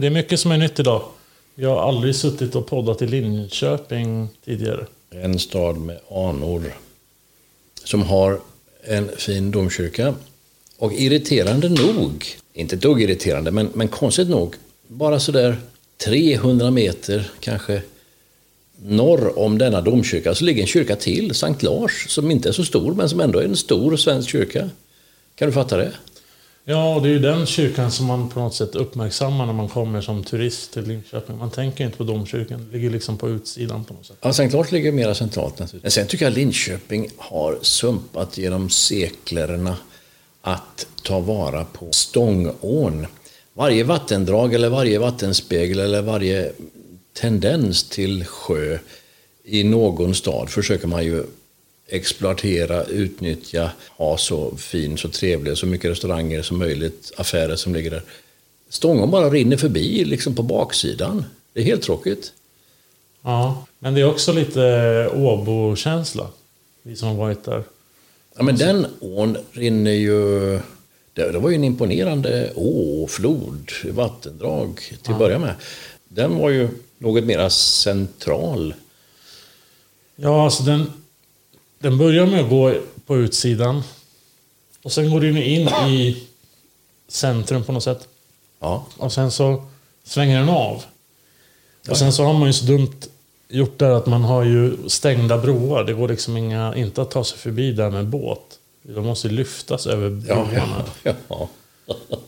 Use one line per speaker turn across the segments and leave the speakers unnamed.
Det är mycket som är nytt idag. Jag har aldrig suttit och poddat i Linköping tidigare.
En stad med anor. Som har en fin domkyrka. Och irriterande nog, inte ett dugg irriterande, men, men konstigt nog, bara sådär 300 meter kanske norr om denna domkyrka så ligger en kyrka till, Sankt Lars, som inte är så stor men som ändå är en stor svensk kyrka. Kan du fatta det?
Ja, och det är ju den kyrkan som man på något sätt uppmärksammar när man kommer som turist till Linköping. Man tänker inte på domkyrkan, det ligger liksom på utsidan på något sätt.
Ja, Sankt Lars ligger mer centralt naturligtvis. Men sen tycker jag Linköping har sumpat genom seklerna att ta vara på Stångån. Varje vattendrag eller varje vattenspegel eller varje tendens till sjö i någon stad försöker man ju exploatera, utnyttja, ha så fin, så trevlig, så mycket restauranger som möjligt, affärer som ligger där. Stångån bara rinner förbi liksom på baksidan. Det är helt tråkigt.
Ja, men det är också lite Åbo-känsla. Vi som har varit där.
Ja, men den ån rinner ju... Det, var ju en imponerande å, flod, vattendrag till att börja med. Den var ju något mera central.
Ja, alltså den, den börjar med att gå på utsidan. Och sen går den in i centrum på något sätt.
Ja,
Och sen så svänger den av. Och sen så har man ju så dumt gjort där att man har ju stängda broar. Det går liksom inga, inte att ta sig förbi där med båt. De måste lyftas över broarna.
ja, ja.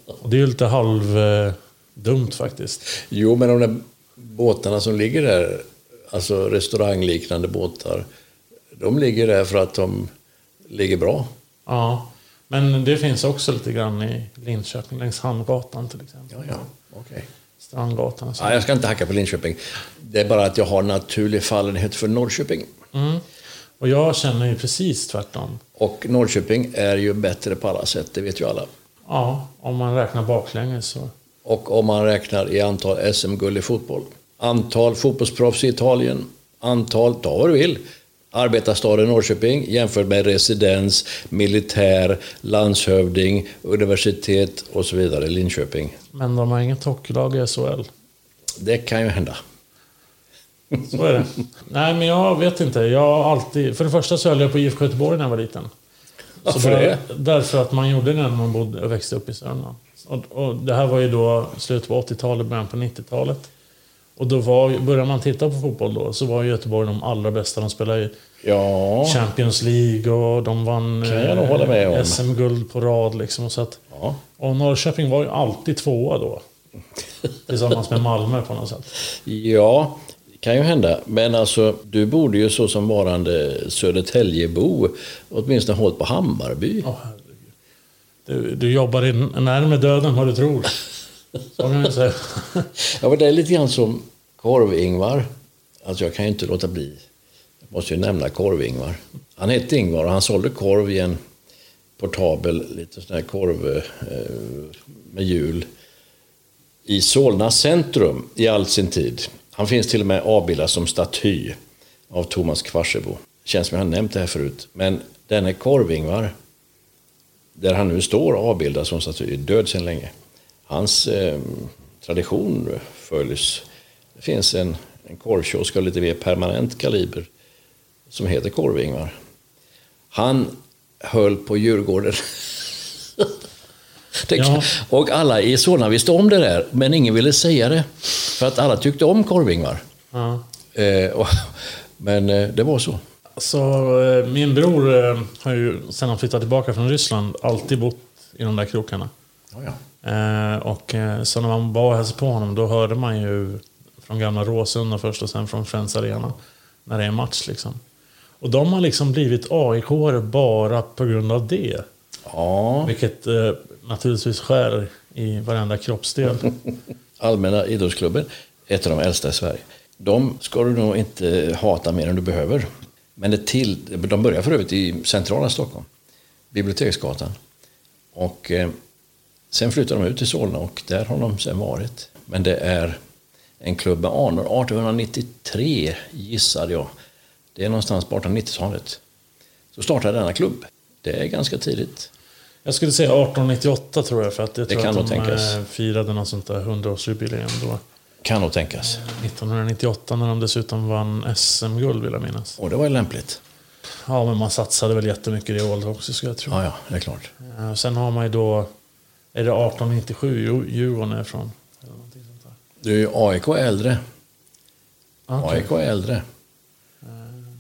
Och det är ju lite halvdumt faktiskt.
Jo, men de där båtarna som ligger där, alltså restaurangliknande båtar, de ligger där för att de ligger bra.
Ja. Men det finns också lite grann i Linköping, längs Hamngatan till exempel.
Ja, ja, okej.
Strandgatan och så.
Ja, jag ska inte hacka på Linköping. Det är bara att jag har naturlig fallenhet för Norrköping.
Och jag känner ju precis tvärtom.
Och Norrköping är ju bättre på alla sätt, det vet ju alla.
Ja, om man räknar baklänges så.
Och om man räknar i antal SM-guld i fotboll, antal fotbollsproffs i Italien, antal, ta vad du vill, arbetarstaden Norrköping jämfört med residens, militär, landshövding, universitet och så vidare, Linköping.
Men de har inget hockeylag i SHL.
Det kan ju hända.
Så är det. Nej, men jag vet inte. Jag har alltid... För det första så höll jag på IFK Göteborg när jag var liten.
Varför
Så där,
det?
Därför att man gjorde det när man bodde och växte upp i Sörmland. Och, och det här var ju då slutet på 80-talet, början på 90-talet. Och då var, började man titta på fotboll då, så var Göteborg de allra bästa. De spelade i
Ja,
Champions League och de vann eh, SM-guld på rad. Liksom, och, så att,
ja.
och Norrköping var ju alltid tvåa då. Tillsammans med Malmö på något sätt.
ja, det kan ju hända. Men alltså, du borde ju så som varande Södertäljebo åtminstone hållit på Hammarby.
Herregud. Du, du jobbar närmare döden än vad du tror. Så kan jag säga.
Ja, men det är lite grann som Korv-Ingvar. Alltså jag kan ju inte låta bli. Jag måste ju nämna Korv-Ingvar. Han hette Ingvar och han sålde korv i en portabel, lite sån här korv eh, med hjul i Solna centrum i all sin tid. Han finns till och med avbildad som staty av Thomas Kvarsebo. Känns som jag har nämnt det här förut. Men Denne Korvingvar, där han nu står avbildad som staty, är död sedan länge. Hans eh, tradition följs. Det finns en, en korvkiosk av lite mer permanent kaliber som heter Korvingvar. Han höll på Djurgården. ja. Och alla i Solna visste om det där, men ingen ville säga det. För att alla tyckte om Korvingvar. Ja. Eh, och, men eh, det var så.
Så eh, min bror eh, har ju, sen han flyttade tillbaka från Ryssland, alltid bott i de där krokarna.
Oh ja.
Eh, och så när man var och hälsade på honom, då hörde man ju från gamla Råsunda först och sen från Friends Arena. När det är match liksom. Och de har liksom blivit aik bara på grund av det.
Ja.
Vilket eh, naturligtvis skär i varenda kroppsdel.
Allmänna idrottsklubben, ett av de äldsta i Sverige. De ska du nog inte hata mer än du behöver. Men det till, de börjar för övrigt i centrala Stockholm, Biblioteksgatan. Och eh, sen flyttade de ut till Solna och där har de sen varit. Men det är en klubb med anor. 1893 gissade jag. Det är någonstans på 1890-talet. Så startade denna klubb. Det är ganska tidigt.
Jag skulle säga 1898 tror jag, för att jag
det
tror
kan
att
de tänkas.
Eh, firade något sånt där 100-årsjubileum då.
Kan nog tänkas.
1998 när de dessutom vann SM-guld vill jag minnas.
Och det var ju lämpligt.
Ja, men man satsade väl jättemycket i det åldern också skulle jag tro.
Ja, ja, det är klart.
Eh, sen har man ju då, är det 1897 Djurgården är ifrån?
Du är ju AIK äldre. Okay. AIK är äldre.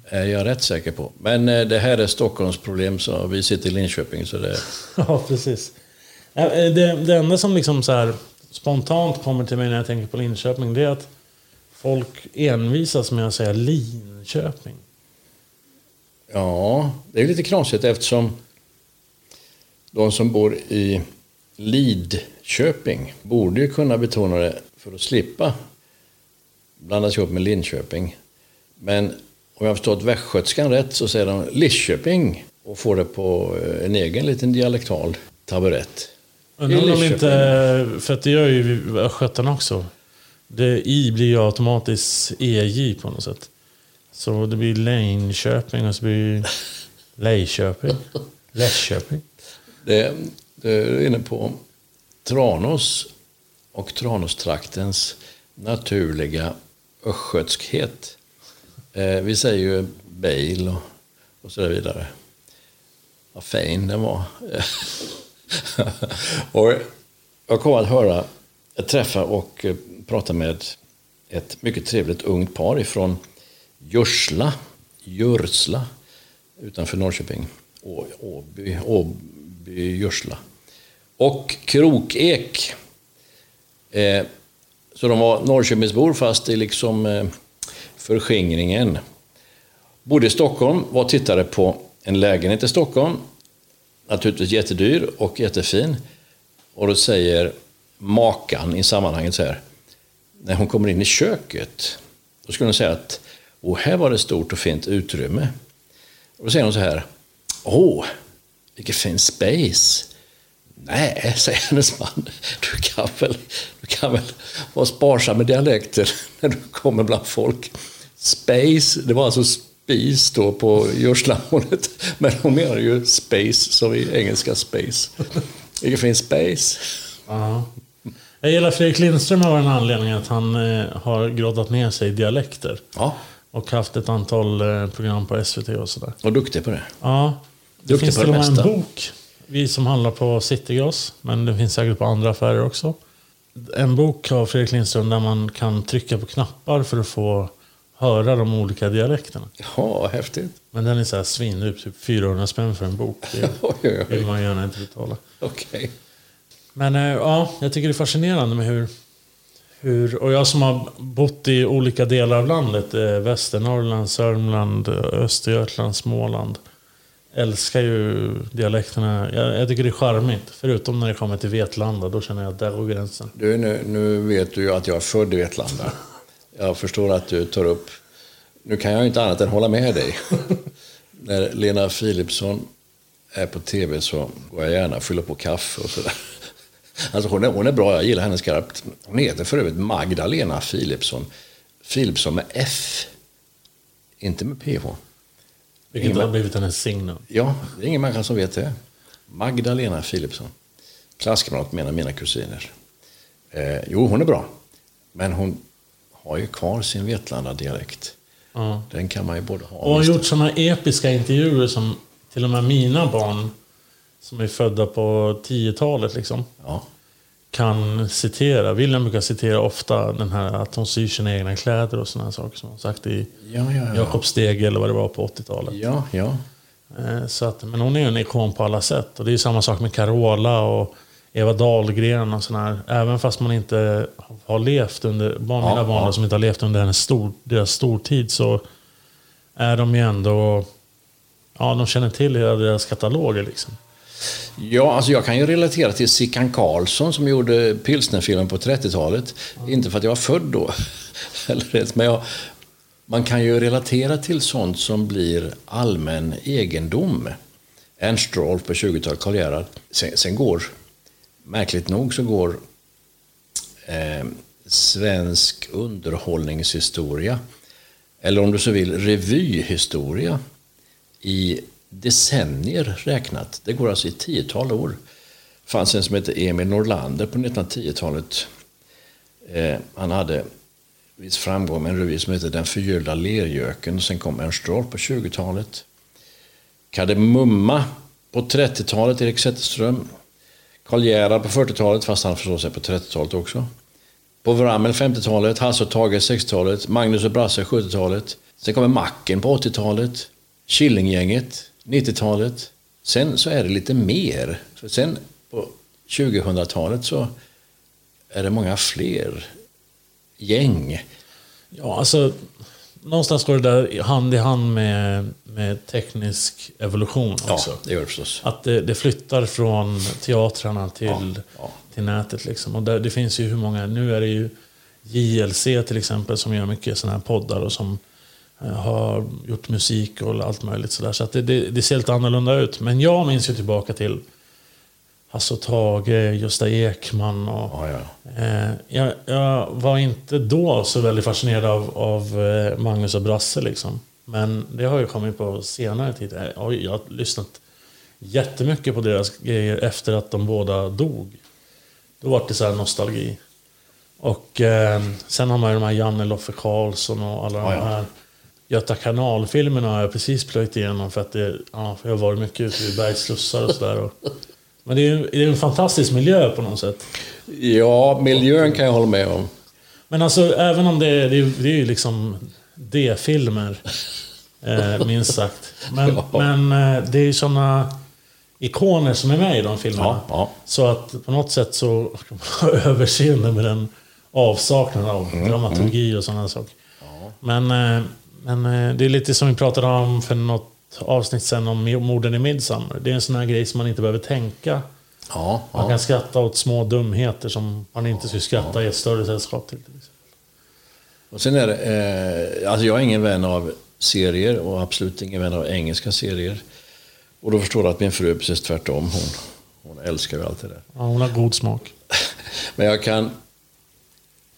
Är jag rätt säker på. Men eh, det här är Stockholms problem så vi sitter i Linköping så det...
ja, precis. Eh, det, det enda som liksom så här spontant kommer till mig när jag tänker på Linköping det är att folk envisas med att säga Linköping.
Ja, det är lite knasigt eftersom de som bor i Lidköping borde ju kunna betona det för att slippa blandas ihop med Linköping. Men om jag har förstått västgötskan rätt så säger de Lidköping och får det på eh, en egen liten dialektal taburett.
Undrar om inte, för att det gör ju östgötarna också. Det I blir ju automatiskt EJ på något sätt. Så det blir Linköping och så blir det Lejköping. Läsköping.
Det, du är inne på Tranås och Tranåstraktens naturliga östgötskhet. Eh, vi säger ju Bale och, och så vidare. Vad fin den var. och jag kommer att höra, träffa och eh, prata med ett mycket trevligt ungt par ifrån Jursla, Jursla utanför Norrköping. Åby, Åby Jursla. Och Krokek. Eh, så de var Norrköpingsbor fast i liksom eh, förskingringen. Bodde i Stockholm, var tittare på en lägenhet i Stockholm. Naturligtvis jättedyr och jättefin. Och då säger makan i sammanhanget så här. När hon kommer in i köket. Då skulle hon säga att oh, här var det stort och fint utrymme. Och då säger hon så här. Åh, vilken fin space. Nej, säger hennes man. Du kan väl, du kan väl vara sparsam med dialekter när du kommer bland folk. Space, det var alltså spis då på görslamordet. Men hon menar ju space, som i engelska space. Vilken fin space.
Ja. Jag gillar Fredrik Lindström av en anledning att han eh, har grottat ner sig i dialekter.
Ja.
Och haft ett antal eh, program på SVT och sådär.
Och duktig på det.
Ja. Det
duktig
finns till och med en bok. Vi som handlar på Citygross. Men det finns säkert på andra affärer också. En bok av Fredrik Lindström där man kan trycka på knappar för att få höra de olika dialekterna.
Ja, häftigt.
Men den är så här svindyr, typ 400 spänn för en bok. Det vill man gärna inte betala.
Okej. Okay.
Men eh, ja, jag tycker det är fascinerande med hur, hur... Och jag som har bott i olika delar av landet, eh, Västernorrland, Sörmland, Östergötland, Småland. Älskar ju dialekterna. Jag, jag, tycker det är charmigt. Förutom när det kommer till Vetlanda, då känner jag att där går gränsen.
Du, nu, nu vet du ju att jag är född i Vetlanda. Jag förstår att du tar upp... Nu kan jag inte annat än hålla med dig. När Lena Philipsson är på tv så går jag gärna och fyller på kaffe och sådär. Alltså hon, är, hon är bra, jag gillar henne skarpt. Hon heter för övrigt Magdalena Philipsson. Philipsson med F. Inte med PH.
Vilket
Ingen-
har blivit hennes signum.
Ja, det är ingen människa som vet det. Magdalena Philipsson. Klasskamrat med en av mina kusiner. Eh, jo, hon är bra. Men hon har ju kvar sin Vetlanda-dialekt.
Ja.
Den kan man ju både ha
Och har
mista.
gjort sådana episka intervjuer som till och med mina barn, som är födda på 10-talet, liksom,
Ja.
Kan citera. William brukar citera ofta den här att hon syr sina egna kläder och sådana saker som hon sagt i
Ja, ja, ja.
Jakob Stege eller vad det var på 80-talet.
Ja, ja.
Eh, Så att, men hon är ju en ikon på alla sätt. Och det är ju samma sak med Carola och Eva Dahlgren och sådana här. Även fast man inte har levt under, barn, mina barn
ja.
som inte har levt under hennes stor, deras stortid så är de ju ändå, ja de känner till hela deras kataloger liksom.
Ja, alltså jag kan ju relatera till Sickan Karlsson som gjorde pilsnerfilmen på 30-talet. Inte för att jag var född då, eller ens, men jag, man kan ju relatera till sånt som blir allmän egendom. Ernst Rolf på 20-talet, Karl Gerhard. Sen, sen går, märkligt nog så går eh, svensk underhållningshistoria, eller om du så vill revyhistoria, i decennier räknat. Det går alltså i tiotal år. Det fanns en som hette Emil Norlander på 1910-talet. Eh, han hade viss framgång med en revy som hette Den förgyllda lergöken. Sen kom Ernst Rolf på 20-talet. Kardemumma på 30-talet, Erik Zetterström. Karl Gerhard på 40-talet, fast han förstår sig på 30-talet också. På Wramel 50-talet, Hasse och Tage 60-talet, Magnus och Brasse 70-talet. Sen kommer Macken på 80-talet, Killinggänget 90-talet. Sen så är det lite mer. För sen på 2000-talet så är det många fler gäng.
Ja, alltså någonstans går det där hand i hand med, med teknisk evolution
Ja,
också.
det gör det förstås.
Att det, det flyttar från teatrarna till,
Ja, ja.
till nätet. Liksom. Och där, det finns ju hur många, nu är det ju JLC till exempel som gör mycket sådana här poddar och som har gjort musik och allt möjligt sådär. Så att det, det, det ser lite annorlunda ut. Men jag minns ju tillbaka till Hasse och Tage, Gösta Ekman och...
Ja, ja.
Eh, jag, jag var inte då så väldigt fascinerad av, av eh, Magnus och Brasse liksom. Men det har ju kommit på senare tid. Eh, Jag har lyssnat jättemycket på deras grejer efter att de båda dog. Då var det så här nostalgi. Och eh, sen har man ju de här Janne Loffe Karlsson och alla
Ja,
de här Göta kanal-filmerna har jag precis plöjt igenom för att det, ja, jag har varit mycket ute i bergsslussar och sådär. Men det är ju det är en fantastisk miljö på något sätt.
Ja, miljön kan jag hålla med om.
Men alltså, även om det är, det är, det är ju liksom D-filmer, eh, minst sagt. Men,
Ja.
men eh, det är ju sådana ikoner som är med i de filmerna.
Ja, ja.
Så att på något sätt så ska man ha överseende med den avsaknaden av
Mm,
dramaturgi och sådana saker. Men, eh, men eh, det är lite som vi pratade om för något avsnitt sen om morden i Midsommar. Det är en sån här grej som man inte behöver tänka.
Ja,
Man
ja.
kan skratta åt små dumheter som man inte skulle skratta i ett större sällskap till. till.
Och sen är det, eh, alltså jag är ingen vän av serier och absolut ingen vän av engelska serier. Och då förstår du att min fru är precis tvärtom. Hon, hon älskar ju allt det där.
Ja, hon har god smak.
Men jag kan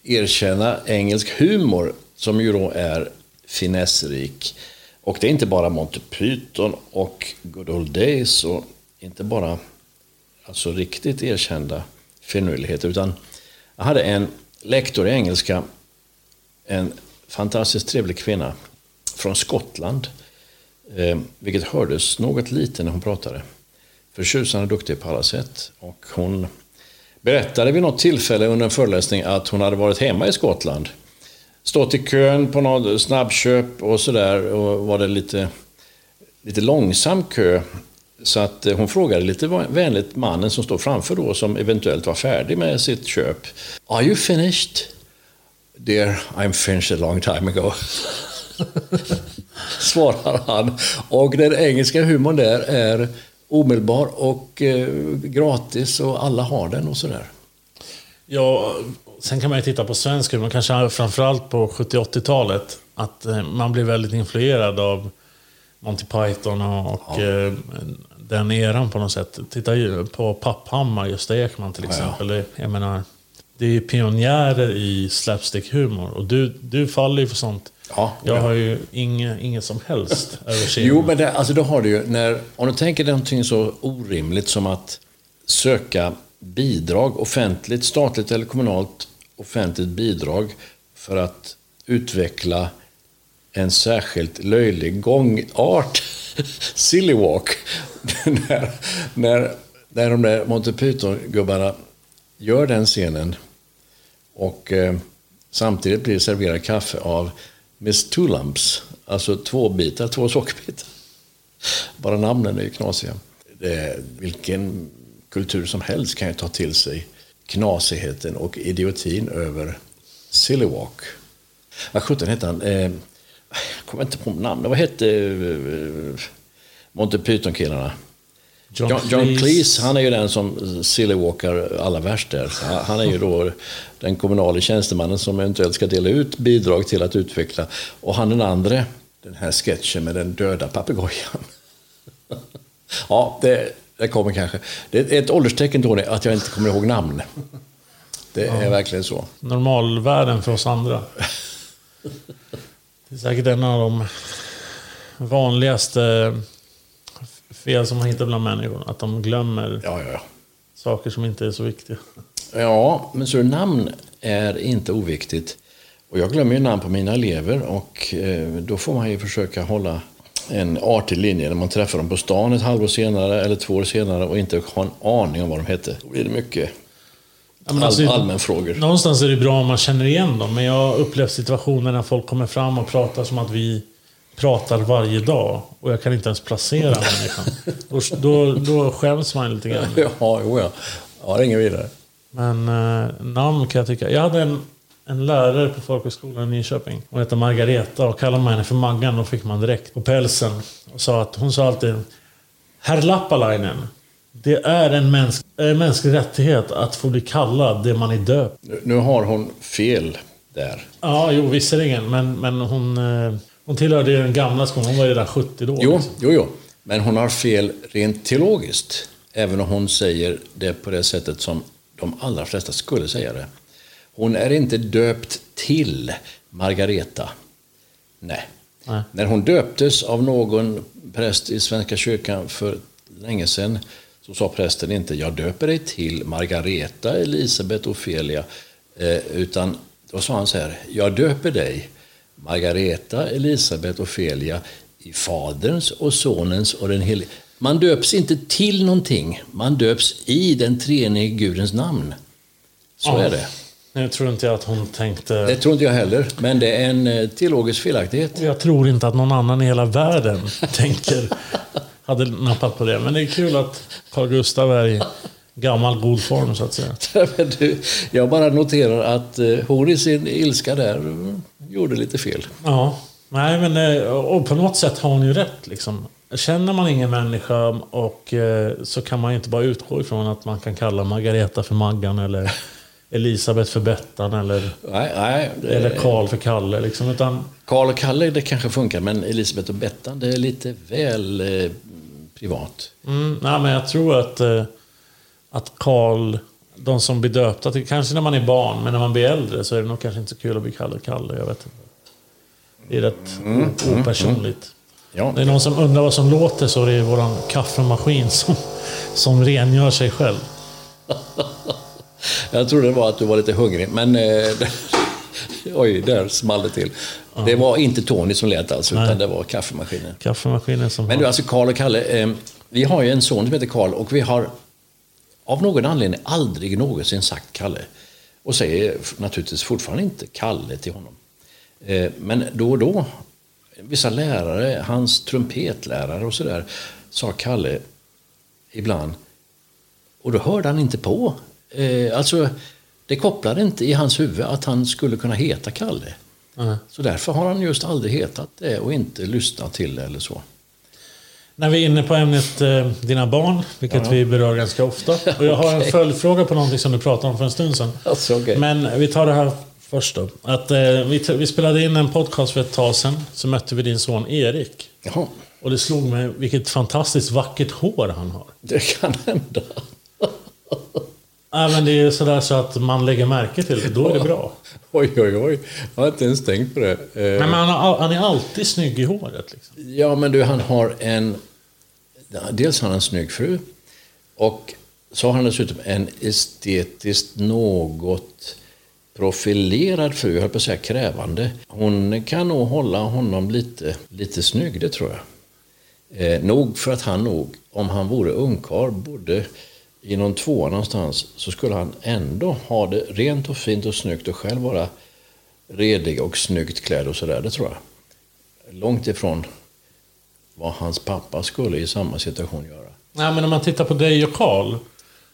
erkänna engelsk humor som ju då är finessrik. Och det är inte bara Monty Python och Good Old Days och inte bara alltså riktigt erkända finurligheter. Utan jag hade en lektor i engelska, en fantastiskt trevlig kvinna från Skottland. Eh, vilket hördes något lite när hon pratade. Förtjusande duktig på alla sätt. Och hon berättade vid något tillfälle under en föreläsning att hon hade varit hemma i Skottland. Stått i kön på något snabbköp och sådär och var det lite, lite långsam kö. Så att eh, hon frågade lite vänligt mannen som står framför då som eventuellt var färdig med sitt köp. Are you finished? Dear, I'm finished a long time ago. Svarar han. Och den engelska humorn där är omedelbar och eh, gratis och alla har den och sådär.
Ja, sen kan man ju titta på svensk humor, kanske framförallt på 70-80-talet. Att eh, man blir väldigt influerad av Monty Python och, och eh, den eran på något sätt. Titta ju på Papphammar, Gösta Ekman till exempel. Det, jag menar, det är ju pionjärer i slapstick-humor. Och du, du faller ju för sånt.
Ja,
Jag
ja.
har ju inget, inget som helst överseende.
Jo, men det, alltså då har du ju, när, om du tänker dig någonting så orimligt som att söka bidrag, offentligt, statligt eller kommunalt offentligt bidrag för att utveckla en särskilt löjlig gångart, silly walk. när, när, när de där Monty Python-gubbarna gör den scenen och eh, samtidigt blir serverad kaffe av Miss Tulumps, alltså två bitar, två sockerbitar. Bara namnen är ju knasiga. Det, vilken kultur som helst kan ju ta till sig knasigheten och idiotin över Silly Walk. Vad sjutton hette han? Eh, jag kommer inte på namnet. Vad hette eh, Monty Python-killarna?
John,
John, John
Cleese.
Han är ju den som sillywalkar allra värst där. Han är ju då den kommunala tjänstemannen som eventuellt ska dela ut bidrag till att utveckla. Och han den andra, den här sketchen med den döda papegojan. ja, det, det kommer kanske. Det är ett ålderstecken Tony, att jag inte kommer ihåg namn. Det är verkligen så.
Normalvärden för oss andra. Det är säkert en av de vanligaste fel som man hittar bland människor. Att de glömmer
Ja, ja, ja.
saker som inte är så viktiga.
Ja, men så namn är inte oviktigt. Och jag glömmer ju namn på mina elever och eh, då får man ju försöka hålla en artig linje när man träffar dem på stan ett halvår senare eller två år senare och inte ha en aning om vad de hette. Då blir det mycket
men
all,
alltså,
allmänfrågor.
Någonstans är det bra om man känner igen dem. Men jag har upplevt situationer när folk kommer fram och pratar som att vi pratar varje dag. Och jag kan inte ens placera människan. Då, då, då skäms man lite grann.
Ja, jo, ja. Ja, det är inget vidare.
Men eh, namn kan jag tycka. Jag hade en, en lärare på folkhögskolan i Nyköping. Hon hette Margareta och kallade man henne för Maggan. Då fick man direkt på pälsen. Och sa att, hon sa alltid Herr Lappalainen. Det är en mäns eh, mänsklig rättighet att få bli kallad det man är döpt.
Nu, nu har hon fel där.
Ja, jo visserligen. Men, men hon, eh, hon tillhörde ju den gamla skolan. Hon var ju redan 70 då.
Jo,
liksom.
jo, jo. Men hon har fel rent teologiskt. Även om hon säger det på det sättet som de allra flesta skulle säga det. Hon är inte döpt till Margareta. Nej.
Nej.
När hon döptes av någon präst i Svenska kyrkan för länge sedan så sa prästen inte jag döper dig till Margareta, Elisabet, Ofelia. Eh, utan då sa han så här, jag döper dig Margareta, Elisabet, Ofelia i Faderns och Sonens och den helige. Man döps inte till någonting, man döps i den treenige Gudens namn. Så
Ja.
är det.
Nu tror inte jag att hon tänkte...
Det tror inte jag heller, men det är en eh, teologisk felaktighet.
Jag tror inte att någon annan i hela världen tänker... Hade nappat på det. Men det är kul att Carl Gustav är i gammal god form så att säga.
Du, jag bara noterar att eh, hon i sin ilska där gjorde lite fel.
Ja, nej men eh, och på något sätt har hon ju rätt liksom. Känner man ingen människa och så kan man ju inte bara utgå ifrån att man kan kalla Margareta för Maggan eller Elisabeth för Bettan eller,
Nej, nej. det-
eller Karl för Kalle liksom. Utan,
Karl och Kalle det kanske funkar, men Elisabeth och Bettan det är lite väl eh, privat.
mm, nej, men jag tror att, eh, att Karl, de som blir döpta, till, kanske när man är barn, men när man blir äldre så är det nog kanske inte så kul att bli kallad Kalle. Jag vet inte. Det är rätt o- opersonligt.
Ja,
Det är någon som undrar vad som låter så det är våran kaffemaskin som, som rengör sig själv.
jag trodde det var att du var lite hungrig, men... Eh, oj, där small det till. Det var inte Tony som lät alltså, utan det var kaffemaskinen.
Kaffemaskinen som
Men du, alltså Karl och Kalle. Eh, vi har ju en son som heter Karl och vi har av någon anledning aldrig någonsin sagt Kalle. Och säger naturligtvis fortfarande inte Kalle till honom. Eh, men då och då, vissa lärare, hans trumpetlärare och sådär, sa Kalle ibland. Och då hörde han inte på. Eh, alltså, det kopplade inte i hans huvud att han skulle kunna heta Kalle.
Nej.
Så därför har han just aldrig hetat det och inte lyssnat till det eller så.
När vi är inne på ämnet eh, dina barn, vilket vi berör ganska ofta. Och jag har en följdfråga på någonting som du pratade om för en stund sedan.
Alltså, okej.
Men vi tar det här först då. Att, eh, vi, vi spelade in en podcast för ett tag sedan. Så mötte vi din son Erik.
Jaha,
Och det slog mig vilket fantastiskt vackert hår han har.
det kan hända.
Ja, men det är sådär så att man lägger märke till det. Då är det bra.
Oj, oj, oj. Jag har inte ens tänkt på det. Eh,
Nej, men han, han är alltid snygg i håret. Liksom.
Ja, men du, han har en... Dels har han en snygg fru. Och så har han dessutom en estetiskt något profilerad fru, jag höll på att säga krävande. Hon kan nog hålla honom lite, lite snygg, det tror jag. Eh, nog för att han nog, om han vore ungkarl, bodde i någon tvåa någonstans, så skulle han ändå ha det rent och fint och snyggt och själv vara redig och snyggt klädd och sådär, det tror jag. Långt ifrån vad hans pappa skulle i samma situation göra.
Nej, men om man tittar på dig och Karl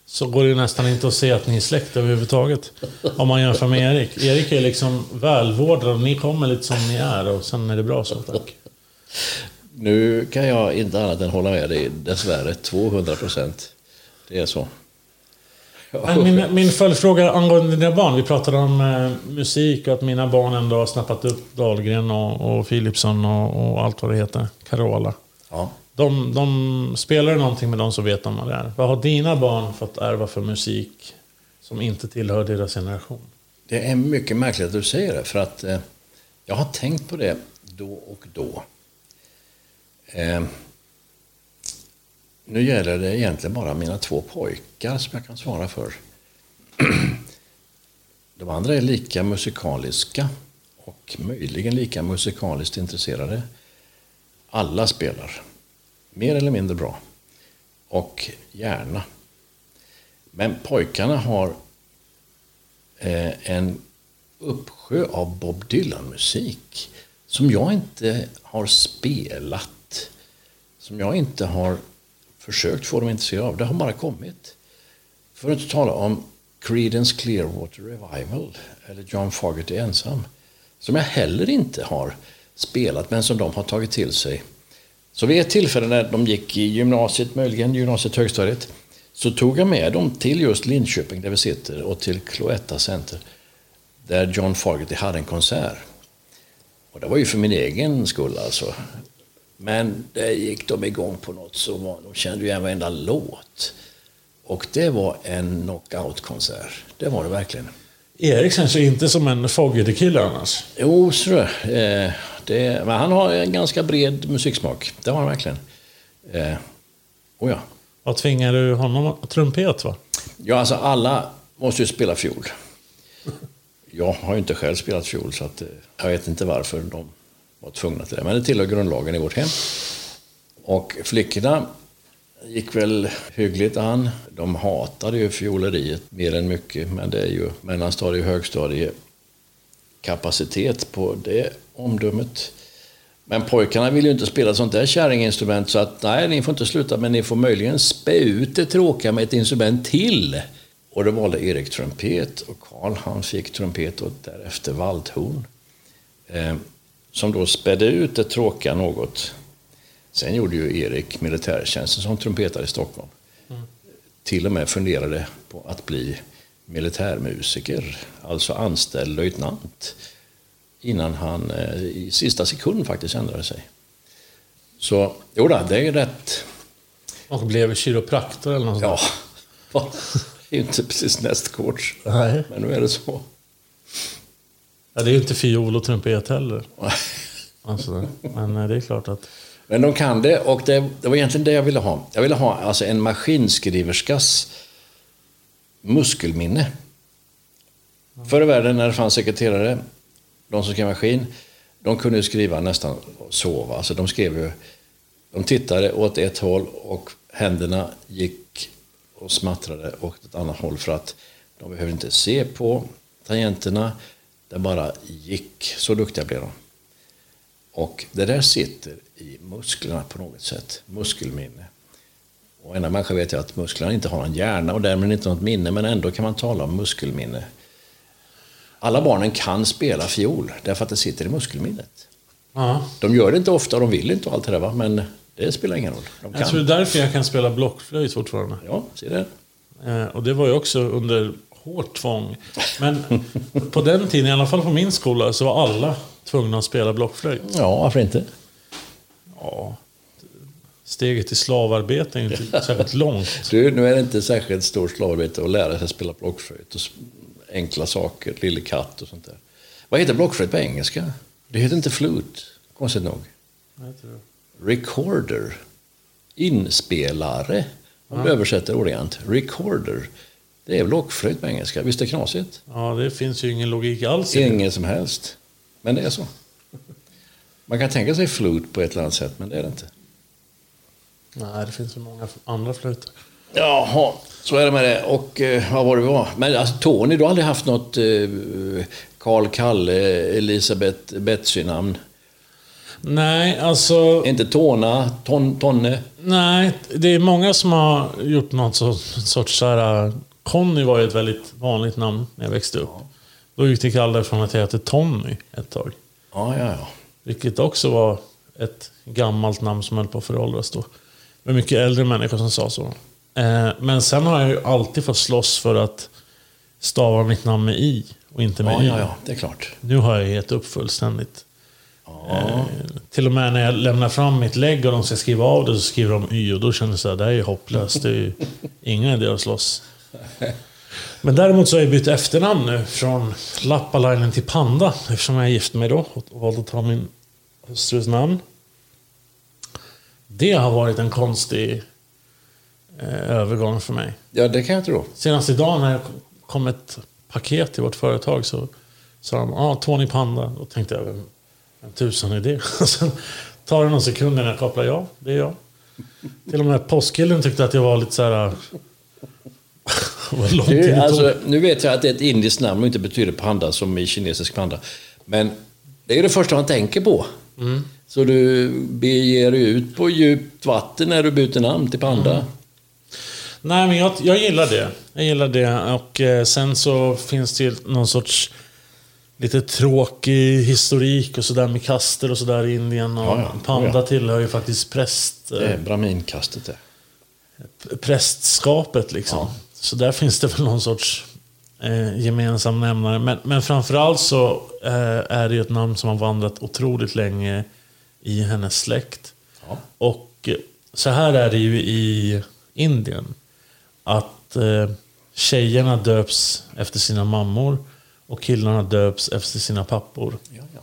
så går det nästan inte att se att ni är släkt överhuvudtaget. Om man jämför med Erik. Erik är liksom välvårdad och ni kommer lite som ni är och sen är det bra så, tack.
Nu kan jag inte annat än hålla med dig, dessvärre. 200 procent. Det är så.
Min, min följdfråga angående dina barn. Vi pratade om eh, musik och att mina barn ändå har snappat upp Dahlgren och, och Philipsson och, och, allt vad det heter. Carola.
Ja.
De, de spelar någonting med dem så vet de vad det är. Vad har dina barn fått ärva för musik som inte tillhör deras generation?
Det är mycket märkligt att du säger det, för att eh, jag har tänkt på det då och då. Eh, nu gäller det egentligen bara mina två pojkar som jag kan svara för. De andra är lika musikaliska och möjligen lika musikaliskt intresserade. Alla spelar. Mer eller mindre bra. Och gärna. Men pojkarna har eh, en uppsjö av Bob Dylan-musik som jag inte har spelat. Som jag inte har försökt få dem intresserade av. Det har bara kommit. För att inte tala om Creedence Clearwater Revival eller John Fogerty ensam. Som jag heller inte har spelat men som de har tagit till sig så vid ett tillfälle när de gick i gymnasiet, möjligen gymnasiet, högstadiet, så tog jag med dem till just Linköping där vi sitter och till Cloetta Center där John Fogerty hade en konsert. Och det var ju för min egen skull alltså. Men där gick de igång på något så var, de kände ju igen varenda låt. Och det var en knockoutkonsert. Det var det verkligen.
Erik känns ju inte som en Fogerty-kille annars.
Jo, så eh, det, men han har en ganska bred musiksmak. Det har han verkligen. Eh, oh ja.
Vad tvingar du honom Trumpet va?
Ja, alltså alla måste ju spela fiol. Jag har ju inte själv spelat fiol så att, eh, jag vet inte varför de var tvungna till det. Men det tillhör grundlagen i vårt hem. Och flickorna gick väl hyggligt an. De hatade ju fioleriet mer än mycket. Men det är ju mellanstadie och högstadie kapacitet på det omdömet. Men pojkarna vill ju inte spela sånt där kärringinstrument så att nej, ni får inte sluta men ni får möjligen spä ut det tråkiga med ett instrument till. Och då valde Erik trumpet och Karl han fick trumpet och därefter valthorn. Eh, som då spädde ut det tråkiga något. Sen gjorde ju Erik militärtjänsten som trumpetare i Stockholm. Mm. Till och med funderade på att bli militärmusiker, alltså anställd löjtnant innan han eh, i sista sekund faktiskt ändrade sig. Så jo då, det är rätt.
Och blev kiropraktor eller något
Ja, det är ju inte precis nästgårds. Men nu är det så.
Ja, det är ju inte fiol och trumpet heller. alltså, men eh, det är klart att...
Men de kan det och det, det, var egentligen det jag ville ha. Jag ville ha alltså en maskinskriverskas muskelminne. Förr i världen när det fanns sekreterare de som skrev maskin, de kunde skriva nästan sova. Alltså de skrev ju, de tittade åt ett håll och händerna gick och smattrade åt ett annat håll för att de behövde inte se på tangenterna. Det bara gick. Så duktiga blev de. Och det där sitter i musklerna på något sätt. Muskelminne. Och ena människa vet jag att musklerna inte har någon hjärna och därmed inte något minne, men ändå kan man tala om muskelminne. Alla barnen kan spela fiol därför att det sitter i muskelminnet.
Ja.
De gör det inte ofta, de vill inte och allt det där, va? men det spelar ingen roll. De kan.
Jag tror det är därför jag kan spela blockflöjt fortfarande.
Ja, se det.
Eh, och det var ju också under hårt tvång. Men på den tiden, i alla fall på min skola, så var alla tvungna att spela blockflöjt.
Ja, varför inte?
Ja, steget till slavarbete är inte särskilt långt.
Du, nu är det inte särskilt stort slavarbete att lära sig spela blockflöjt. Och enkla saker, Lille katt och sånt där. Vad heter blockflöjt på engelska? Det heter inte flute, konstigt nog. Recorder. Inspelare. Om du översätter ordagrant. Recorder. Det är blockflöjt på engelska. Visst är det knasigt?
Ja, det finns ju ingen logik alls i det.
Ingen som helst. Men det är så. Man kan tänka sig flute på ett eller annat sätt, men det är det inte.
Nej, det finns ju många andra flöjter.
Jaha, så är det med det. Och eh, vad var det vi var? Men alltså, Tony, du har aldrig haft något eh, Karl, Kalle, Elisabeth, Betsy-namn?
Nej, alltså...
Inte Tona, ton, Tonne?
Nej, det är många som har gjort något så, sorts så här... Conny var ju ett väldigt vanligt namn när jag växte upp. Då utgick alla från att jag hette Tommy ett tag.
Ja, ja, ja.
Vilket också var ett gammalt namn som höll på att föråldras då. Var mycket äldre människor som sa så. Eh, men sen har jag ju alltid fått slåss för att stava mitt namn med i och inte med
Ja,
y.
ja, ja, det är klart.
Nu har jag gett upp fullständigt. Eh, till och med när jag lämnar fram mitt lägg och de ska skriva av det så skriver de y och då känner jag här, det här är hopplöst. Det är ju ingen idé att slåss. Men däremot så har jag bytt efternamn nu från Lappalainen till Panda eftersom jag är gift mig då och valde att ta min hustrus namn. Det har varit en konstig eh, övergång för mig.
Ja, det kan jag tro.
Senast idag när det kom ett paket till vårt företag så sa de ah, Tony Panda. Då tänkte jag, vem, vem tusan är det? Och sen tar det någon sekund innan jag kopplar, ja, det är jag. Till och med påskkillen tyckte att jag var lite så här...
Du, alltså, nu vet jag att det är ett indiskt namn och inte betyder panda som i kinesisk panda. Men det är det första man tänker på.
Mm.
Så du beger dig ut på djupt vatten när du byter namn till panda.
Mm. Nej, men jag, jag gillar det. Jag gillar det. Och eh, sen så finns det någon sorts lite tråkig historik och sådär med kaster och sådär i Indien. Och
Ja, ja.
Panda
Oh, ja.
tillhör ju faktiskt präst,
Det
eh,
är brahminkastet det.
prästskapet liksom. Så där finns det väl någon sorts eh, gemensam nämnare. Men, men framförallt så eh, är det ju ett namn som har vandrat otroligt länge i hennes släkt.
Ja.
Och eh, så här är det ju i Indien. Att eh, tjejerna döps efter sina mammor och killarna döps efter sina pappor.
Ja, ja.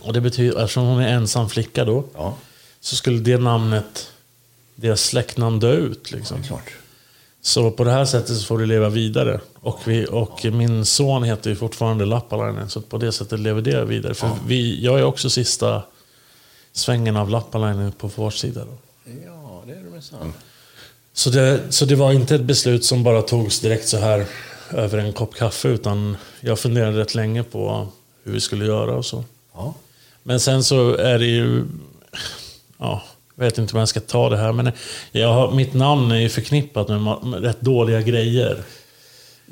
Och det betyder, eftersom hon är ensam flicka då,
ja,
så skulle det namnet, deras släktnamn dö ut. Liksom.
klart.
Så på det här sättet så får det leva vidare. Och, vi, och min son heter ju fortfarande Lappalainen, så på det sättet lever det vidare. För vi, jag är också sista svängen av Lappalainen på vår sida. Då.
Ja, det är det minsann.
Så, det, så det var inte ett beslut som bara togs direkt så här över en kopp kaffe, utan jag funderade rätt länge på hur vi skulle göra och så.
Ja.
Men sen så är det ju... Ja, jag vet inte om jag ska ta det här, men jag har, mitt namn är ju förknippat med, med rätt dåliga grejer.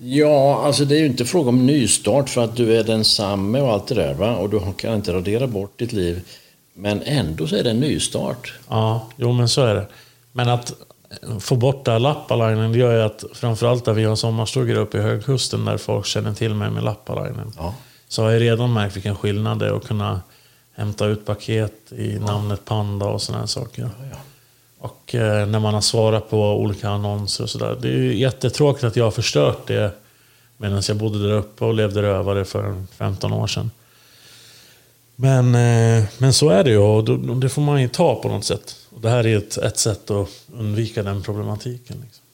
Ja, alltså det är ju inte fråga om nystart för att du är densamme och allt det där. Va? Och du kan inte radera bort ditt liv. Men ändå så är det en nystart.
Ja, jo men så är det. Men att få bort det här Lappalainen, det gör ju att framförallt där vi har sommarstugor uppe i högkusten där folk känner till mig med Lappalainen.
Ja.
Så har jag redan märkt vilken skillnad det är att kunna hämta ut paket i namnet Panda och sådana saker.
ja.
Och eh, när man har svarat på olika annonser och sådär. Det är ju jättetråkigt att jag har förstört det medan jag bodde där uppe och levde rövare för 15 år sedan. Men, eh, men så är det ju och då- det får man ju ta på något sätt. Och det här är ett, ett sätt att undvika den problematiken. Liksom.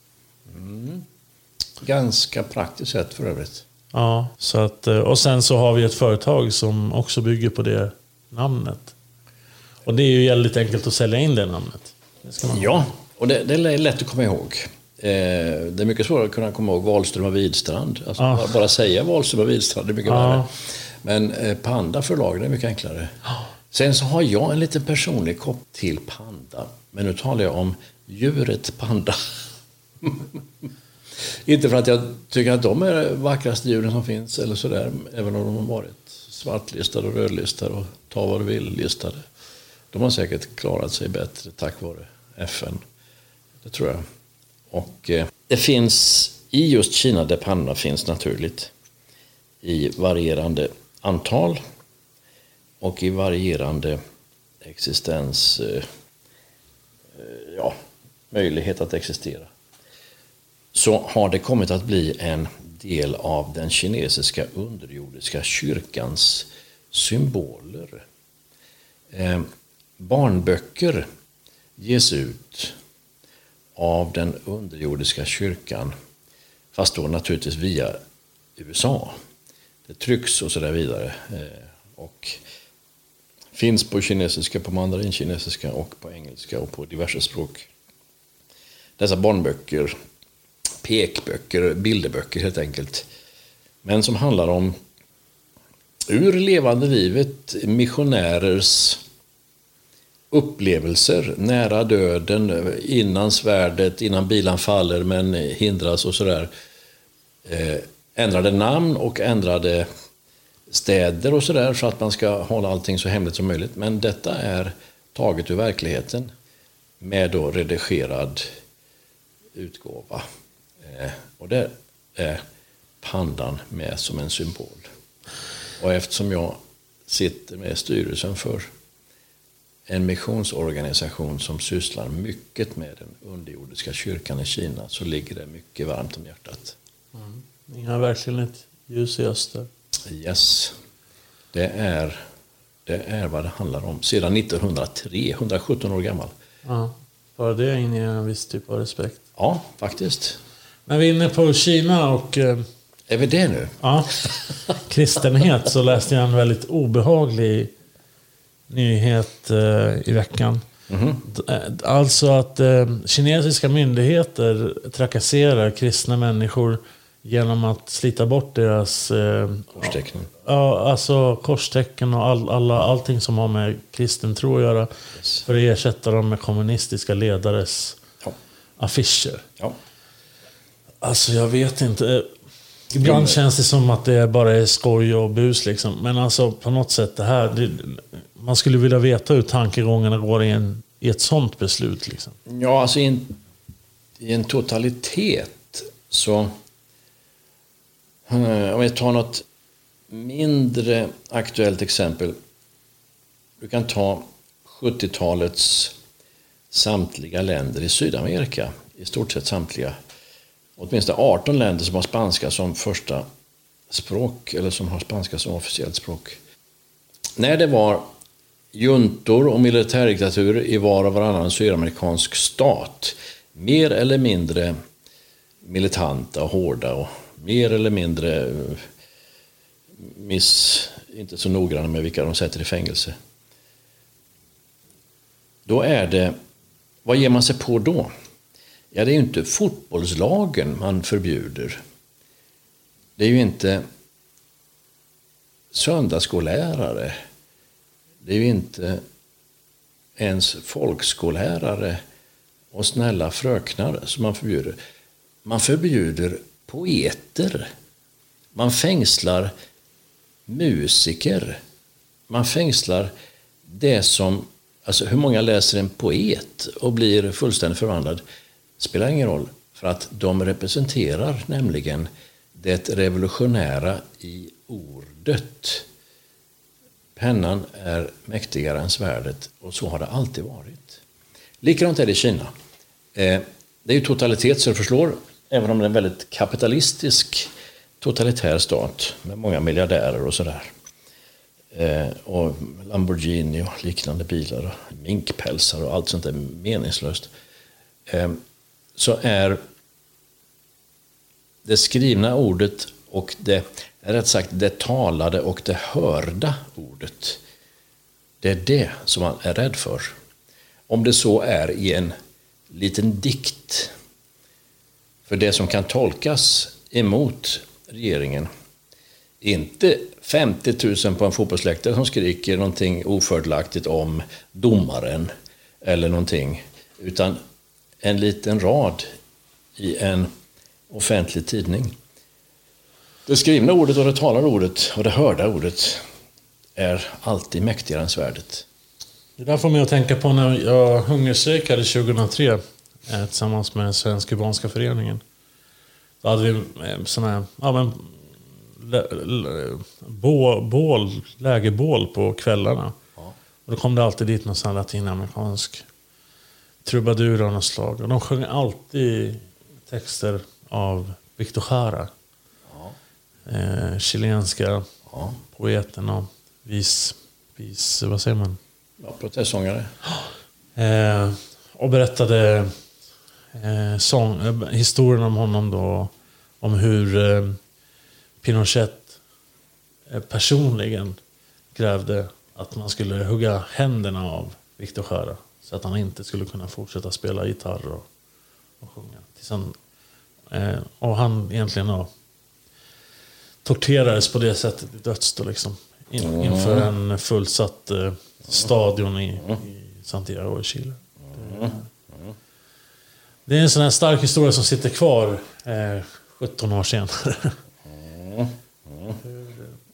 Ganska praktiskt sätt för övrigt.
Ja, så att, eh, och sen så har vi ett företag som också bygger på det namnet. Och det är ju väldigt enkelt att sälja in det namnet. Det
Ja, och det, det är lätt att komma ihåg. Eh, det är mycket svårare att kunna komma ihåg Wahlström och Widstrand. Alltså
Ja.
bara, bara säga Wahlström och Widstrand, det är mycket
Ja.
värre. Men eh, Panda förlag, det är mycket enklare. Sen så har jag en liten personlig kopp till panda. Men nu talar jag om djuret panda. Inte för att jag tycker att de är vackraste djuren som finns, eller sådär, även om de har varit svartlistade och rödlistade och ta vad du vill-listade. De har säkert klarat sig bättre tack vare FN. Det tror jag. Och eh, det finns i just Kina där panda finns naturligt i varierande antal och i varierande existens, eh, eh, ja, möjlighet att existera. Så har det kommit att bli en del av den kinesiska underjordiska kyrkans symboler. Eh, barnböcker ges ut av den underjordiska kyrkan, fast då naturligtvis via USA. Det trycks och så där vidare. Eh, och finns på kinesiska, på mandarinkinesiska och på engelska och på diverse språk. Dessa barnböcker, pekböcker, bilderböcker helt enkelt. Men som handlar om ur levande livet missionärers upplevelser nära döden, innan svärdet, innan bilan faller men hindras och sådär. Eh, ändrade namn och ändrade städer och sådär för att man ska hålla allting så hemligt som möjligt. Men detta är taget ur verkligheten med då redigerad utgåva. Eh, och där är pandan med som en symbol. Och eftersom jag sitter med styrelsen för en missionsorganisation som sysslar mycket med den underjordiska kyrkan i Kina så ligger det mycket varmt om hjärtat.
Mm. Ni har verkligen ett ljus i öster.
Yes. Det är, det är vad det handlar om. Sedan 1903, 117 år gammal.
Ja, bara det inger en viss typ av respekt.
Ja, faktiskt.
När vi är inne på Kina och eh,
Är vi det nu?
ja, kristenhet så läste jag en väldigt obehaglig nyhet eh, i veckan. D- eh, Alltså att eh, kinesiska myndigheter trakasserar kristna människor genom att slita bort deras eh,
Korstecknen.
Ja, alltså korstecken och all, alla, allting som har med kristen tro att göra.
Yes.
För att ersätta dem med kommunistiska ledares
Ja.
affischer.
ja.
Alltså jag vet inte. Ibland känns det som att det bara är skoj och bus liksom. Men alltså på något sätt det här. Det, man skulle vilja veta hur tankegångarna går i, en, i ett sånt beslut. Liksom.
Ja, alltså i en, i en totalitet så... eh, Om jag tar något mindre aktuellt exempel. Du kan ta 70-talets samtliga länder i Sydamerika. I stort sett samtliga. Åtminstone 18 länder som har spanska som första språk. Eller som har spanska som officiellt språk. När det var juntor och militärdiktaturer i var och varannan sydamerikansk stat. Mer eller mindre militanta och hårda och mer eller mindre eh, miss, inte så noggranna med vilka de sätter i fängelse. Då är det, vad ger man sig på då? Ja, det är ju inte fotbollslagen man förbjuder. Det är ju inte söndagsskollärare. Det är ju inte ens folkskollärare och snälla fröknar som man förbjuder. Man förbjuder poeter. Man fängslar musiker. Man fängslar det som... Alltså hur många läser en poet och blir fullständigt förvandlad spelar ingen roll. För att de representerar nämligen det revolutionära i ordet. Pennan är mäktigare än svärdet och så har det alltid varit. Likadant är det i Kina. Eh, det är ju totalitet så det förslår, även om det är en väldigt kapitalistisk totalitär stat med många miljardärer och sådär. Eh, och Lamborghini och liknande bilar och minkpälsar och allt sånt där meningslöst. Eh, så är det skrivna ordet och det, rätt sagt, det talade och det hörda ordet. Det är det som man är rädd för. Om det så är i en liten dikt. För det som kan tolkas emot regeringen. Inte 50 000 på en fotbollsläktare som skriker någonting ofördelaktigt om domaren eller någonting. Utan en liten rad i en offentlig tidning. Det skrivna ordet och det talade ordet och det hörda ordet är alltid mäktigare än svärdet.
Det där får mig att tänka på när jag hungerstrejkade 2003 eh, tillsammans med Svensk-Kubanska föreningen. Då hade vi eh, såna här, ja, men, lä, lä, bå, bål, lägerbål på kvällarna. Och då kom det alltid dit någon latinamerikansk trubadur av något slag. Och de sjöng alltid texter av Victor Jara. eh, chilenska
Ja.
poeten och vis, vis... Vad säger man?
Ja, protestsångare.
Eh, och berättade eh, sång, eh, historien om honom då. Om hur eh, Pinochet eh, personligen krävde att man skulle hugga händerna av Victor Jara. Så att han inte skulle kunna fortsätta spela gitarr och, och sjunga. Tills han, eh, och han egentligen då, torterades på det sättet i döds liksom. In, inför en fullsatt eh, stadion i, i Santiago i Chile. Det, det är en sån här stark historia som sitter kvar eh, 17 år senare.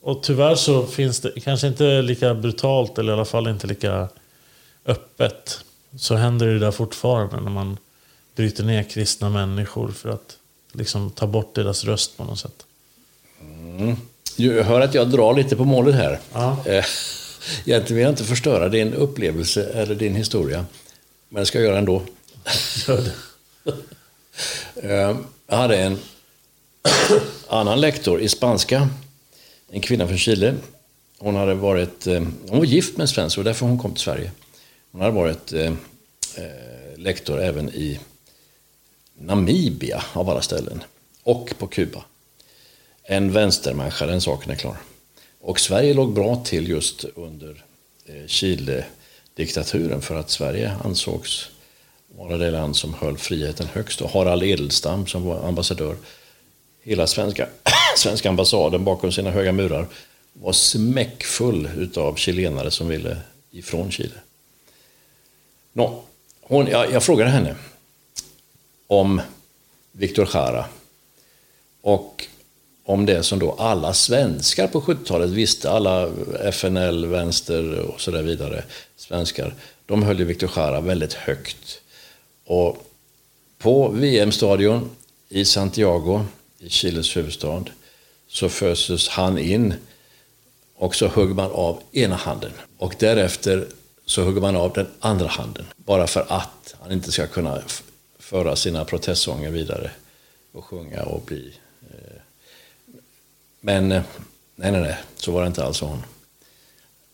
Och tyvärr så finns det, kanske inte lika brutalt eller i alla fall inte lika öppet. Så händer det där fortfarande när man bryter ner kristna människor för att liksom ta bort deras röst på något sätt.
Jag hör att jag drar lite på målet här.
Ja.
Eh, Egentligen vill jag inte förstöra din upplevelse eller din historia. Men det ska jag göra ändå.
Gör det.
Eh, Jag hade en annan lektor i spanska. En kvinna från Chile. Hon hade varit eh, hon var gift med en svensk och därför hon kom till Sverige. Hon hade varit eh, eh, lektor även i Namibia av alla ställen. Och på Kuba. En vänstermänniska, den saken är klar. Och Sverige låg bra till just under eh, Chile-diktaturen för att Sverige ansågs vara det land som höll friheten högst. Och Harald Edelstam som var ambassadör. Hela svenska, svenska ambassaden bakom sina höga murar var smäckfull utav chilenare som ville ifrån Chile. Nå, hon, jag, jag frågade henne om Victor Jara och om det som då alla svenskar på 70-talet visste, alla FNL, vänster och så där vidare, svenskar, de höll ju Victor Jara väldigt högt. Och på VM-stadion i Santiago, i Chiles huvudstad, så föses han in och så hugger man av ena handen. Och därefter så hugger man av den andra handen. Bara för att han inte ska kunna föra sina protestsånger vidare och sjunga och bli... Eh. Men eh, nej, nej, nej, så var det inte alls hon.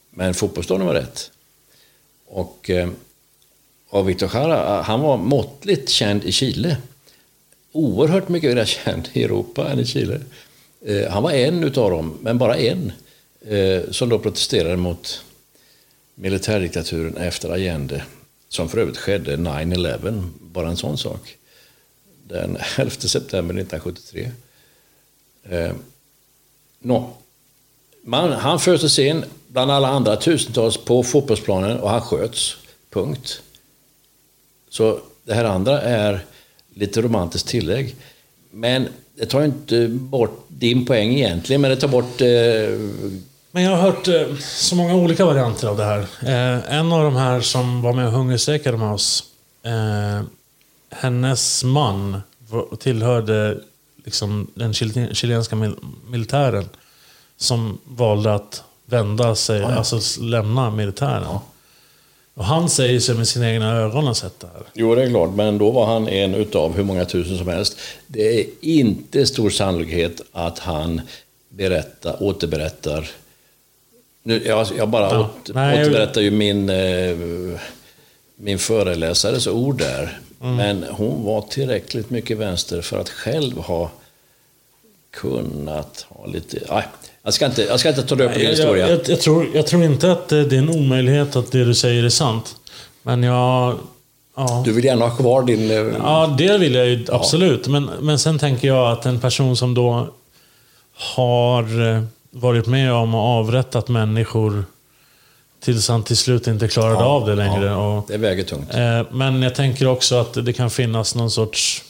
Men fotbollsstadion var rätt. Och, eh, och Victor Jara, eh, han var måttligt känd i Chile. Oerhört mycket mer känd i Europa än i Chile. Eh, han var en utav dem, men bara en, eh, som då protesterade mot militärdiktaturen efter Allende, som för övrigt skedde 9-11, bara en sån sak. Den 11 september 1973. Eh, no. Man, han föstes in bland alla andra tusentals på fotbollsplanen och han sköts. Punkt. Så det här andra är lite romantiskt tillägg. Men det tar inte bort din poäng egentligen, men det tar bort... Eh,
men jag har hört eh, så många olika varianter av det här. Eh, en av de här som var med och hungerstrejkade med oss. Eh, hennes man tillhörde liksom den chile- chilenska mil militären. Som valde att vända sig, alltså s- lämna militären. Och han säger sig med sina egna ögon ha sett det här.
Jo, det är klart, men då var han en utav hur många tusen som helst. Det är inte stor sannolikhet att han berättar, återberättar. Nu, jag, jag bara
Ja,
åt,
nej,
återberättar ju min, eh, min föreläsares ord där.
Mm.
Men hon var tillräckligt mycket vänster för att själv ha kunnat ha lite... Nej, jag ska inte, jag ska inte ta på din
Jag,
historia.
jag, jag, tror, jag tror inte att eh, det är en omöjlighet att det du säger är sant. Men jag... Ja.
Du vill gärna ha kvar din... eh,
Ja, det vill jag ju absolut. Men, men sen tänker jag att en person som då har eh, varit med om och avrättat människor tills han till slut inte klarade av det längre. Och,
Det väger tungt.
eh, men jag tänker också att det kan finnas någon sorts...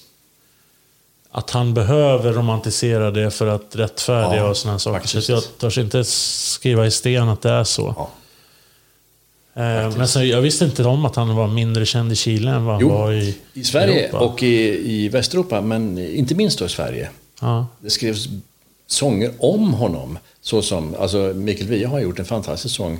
Att han behöver romantisera det för att rättfärdiga
Ja,
och sådana saker.
faktiskt.
Så jag törs inte skriva i sten att det är så.
Ja.
Eh, men så, jag visste inte om att han var mindre känd i Chile än vad han
Jo,
var i
I Sverige
Europa.
och i, i Västeuropa, men inte minst då i Sverige.
Ja.
Det skrevs sånger om honom. Så som, alltså Mikael Wiehe har gjort en fantastisk sång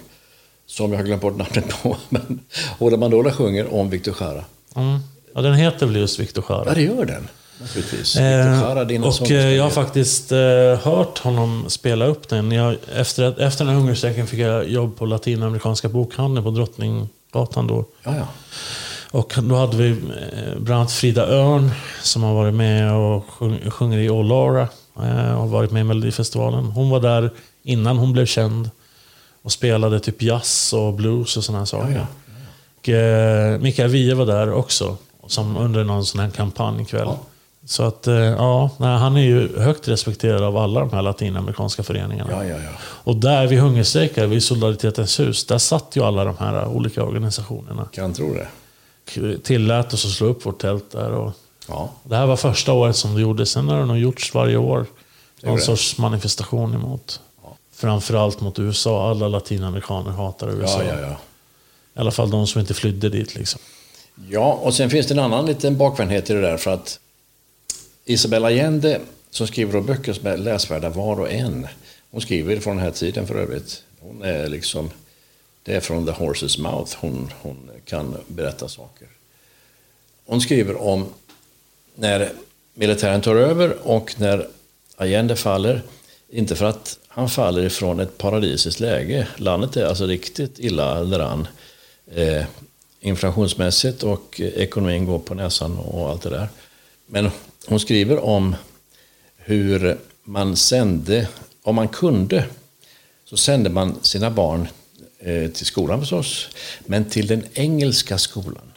som jag har glömt bort namnet på. Men Ola Mandola sjunger om Victor Jara.
Mm. ja, den heter väl just Victor
Ja,
Jara.
det gör den. naturligtvis.
Eh,
Jara,
och eh, jag har faktiskt eh, hört honom spela upp den. Jag, efter, efter den här hungerstrejken fick jag jobb på latinamerikanska bokhandeln på Drottninggatan då.
Ja, ja.
Och då hade vi eh, bland annat Frida Örn som har varit med och sjung, sjunger i Och har varit med i Melodifestivalen. Hon var där innan hon blev känd. Och spelade typ jazz och blues och sådana saker.
Ja,
Och eh, Mikael Wiehe var där också. Som under någon sån här kampanjkväll.
Ja.
Så att, eh, ja, nej, han är ju högt respekterad av alla de här latinamerikanska föreningarna.
Ja, ja, ja.
Och där vi hungerstrejkade, vid Solidaritetens hus, där satt ju alla de här olika organisationerna
Kan tro det.
tillät oss att slå upp vårt tält där. Och
Ja,
det här var första året som det gjordes. Sen har det nog gjorts varje år. Någon sorts manifestation emot. Framförallt mot USA. Alla latinamerikaner hatar USA.
ja, ja. ja.
I alla fall de som inte flydde dit. Liksom.
Ja, och sen finns det en annan liten bakvändhet i det där för att Isabella Allende som skriver då böcker som är läsvärda var och en. Hon skriver från den här tiden för övrigt. Hon är liksom, det är från the horse's mouth hon, hon kan berätta saker. Hon skriver om när militären tar över och när Allende faller. Inte för att han faller ifrån ett paradisiskt läge. Landet är alltså riktigt illa däran. Eh, inflationsmässigt och ekonomin går på näsan och allt det där. Men hon skriver om hur man sände, om man kunde, så sände man sina barn eh, till skolan förstås, men till den engelska skolan.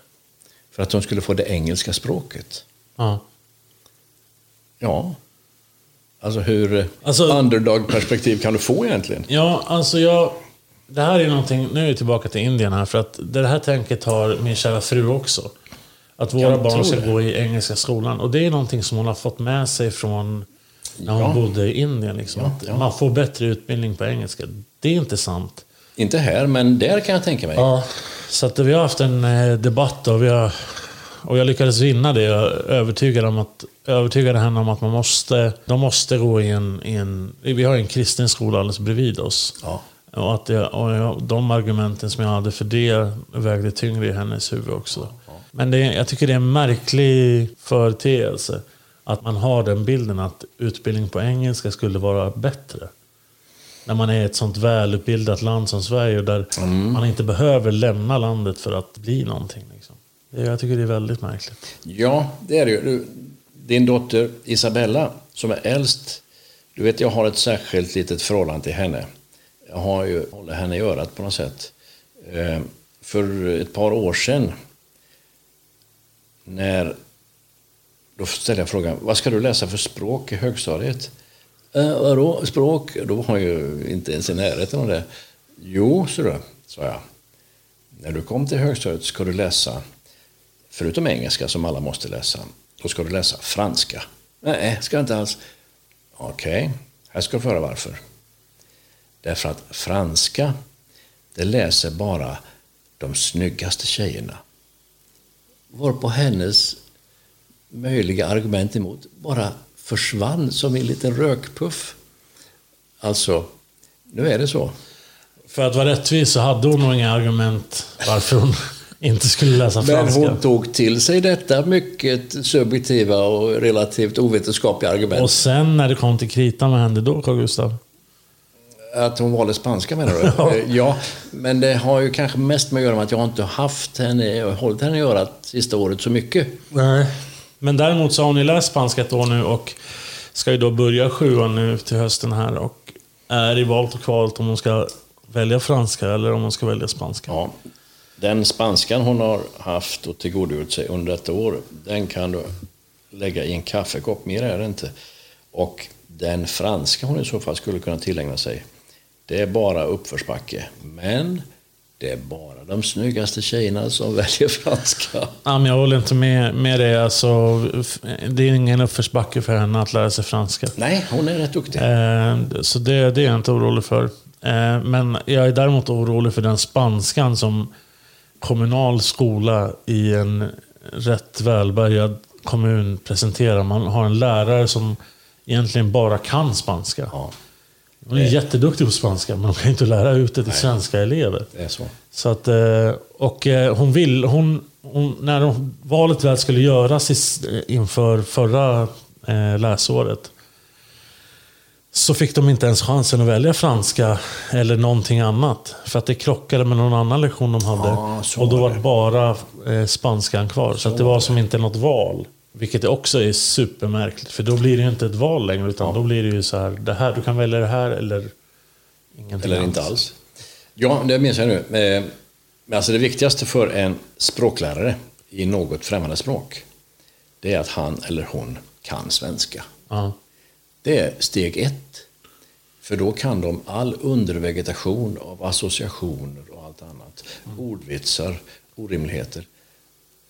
För att de skulle få det engelska språket.
Ja.
Ja. Alltså hur
Alltså-
underdog-perspektiv kan du få egentligen?
Ja, alltså jag... Det här är någonting... Nu är vi tillbaka till Indien här. För att det här tänket har min kära fru också. Att våra barn ska gå i engelska skolan. Och det är någonting som hon har fått med sig från när hon
Ja.
bodde i Indien. Liksom.
Ja, ja.
Man får bättre utbildning på engelska. Det är inte sant.
Inte här, men där kan jag tänka mig.
Ja, så att vi har haft en eh, debatt och, vi har, och jag lyckades vinna det. Jag övertygade, om att, övertygade henne om att man måste, de måste gå i en, i en... Vi har en kristen skola alldeles bredvid oss.
Ja.
Och, att det, och jag, de argumenten som jag hade för det vägde tyngre i hennes huvud också. Men det, jag tycker det är en märklig företeelse. Att man har den bilden att utbildning på engelska skulle vara bättre. När man är ett sånt välutbildat land som Sverige där man inte behöver lämna landet för att bli någonting. Eh, jag tycker det är väldigt märkligt.
Ja, det är det ju. Din dotter Isabella, som är äldst, du vet jag har ett särskilt litet förhållande till henne. Jag har ju, håller henne i örat på något sätt. Eh, för ett par år sedan, när, då ställde jag frågan, vad ska du läsa för språk i högstadiet? Äh, vadå, språk? Då var hon ju inte ens i närheten av det. Jo, så sa jag. När du kom till högstadiet ska du läsa, förutom engelska som alla måste läsa, då ska du läsa franska. Nej, ska jag inte alls. Okej, här ska du få höra varför. Därför att franska, det läser bara de snyggaste tjejerna. Varpå hennes möjliga argument emot bara försvann som en liten rökpuff. Alltså, nu är det så.
För att vara rättvis så hade hon nog inga argument varför hon inte skulle läsa
Men
franska.
hon tog till sig detta mycket subjektiva och relativt ovetenskapliga argument.
Och sen när det kom till kritan, vad hände då Carl Gustav?
Att hon valde spanska menar du?
Ja.
Eh, ja, men det har ju kanske mest med att göra med att jag inte haft henne, hållit henne i örat sista året så mycket.
Nej. Men däremot så har hon ju läst spanska ett år nu och ska ju då börja sjuan nu till hösten här och är i valet och kvalet om hon ska välja franska eller om hon ska välja spanska.
Ja, den spanskan hon har haft och tillgodogjort sig under detta år, den kan du lägga i en kaffekopp, mer är det inte. Och den franska hon i så fall skulle kunna tillägna sig, det är bara uppförsbacke. Men det är bara de snyggaste tjejerna som väljer franska.
Ja, men jag håller inte med, med det. Alltså, det är ingen uppförsbacke för henne att lära sig franska.
Nej, hon är rätt duktig.
Eh, så det, det är jag inte orolig för. Eh, men jag är däremot orolig för den spanskan som kommunal skola i en rätt välbärgad kommun presenterar. Man har en lärare som egentligen bara kan spanska.
Ja.
Hon är jätteduktig på spanska, men hon kan inte lära ut det till svenska elever.
Det är så.
Så att, eh, och eh, hon vill, hon, hon, när de, valet väl skulle göras inför förra eh, läsåret så fick de inte ens chansen att välja franska eller någonting annat. För att det krockade med någon annan lektion de hade.
Ja, så
och då
var det.
bara eh, spanskan kvar. Så, att det var som inte något val. Vilket också är supermärkligt. För då blir det ju inte ett val längre. Utan då blir det ju så här, det här, du kan välja det här eller ingenting
Eller inte alls. Ja, det minns jag nu. Eh, Men alltså det viktigaste för en språklärare i något främmande språk, det är att han eller hon kan svenska.
Ja.
Det är steg ett. För då kan de all undervegetation av associationer och allt annat. Ordvitsar, orimligheter.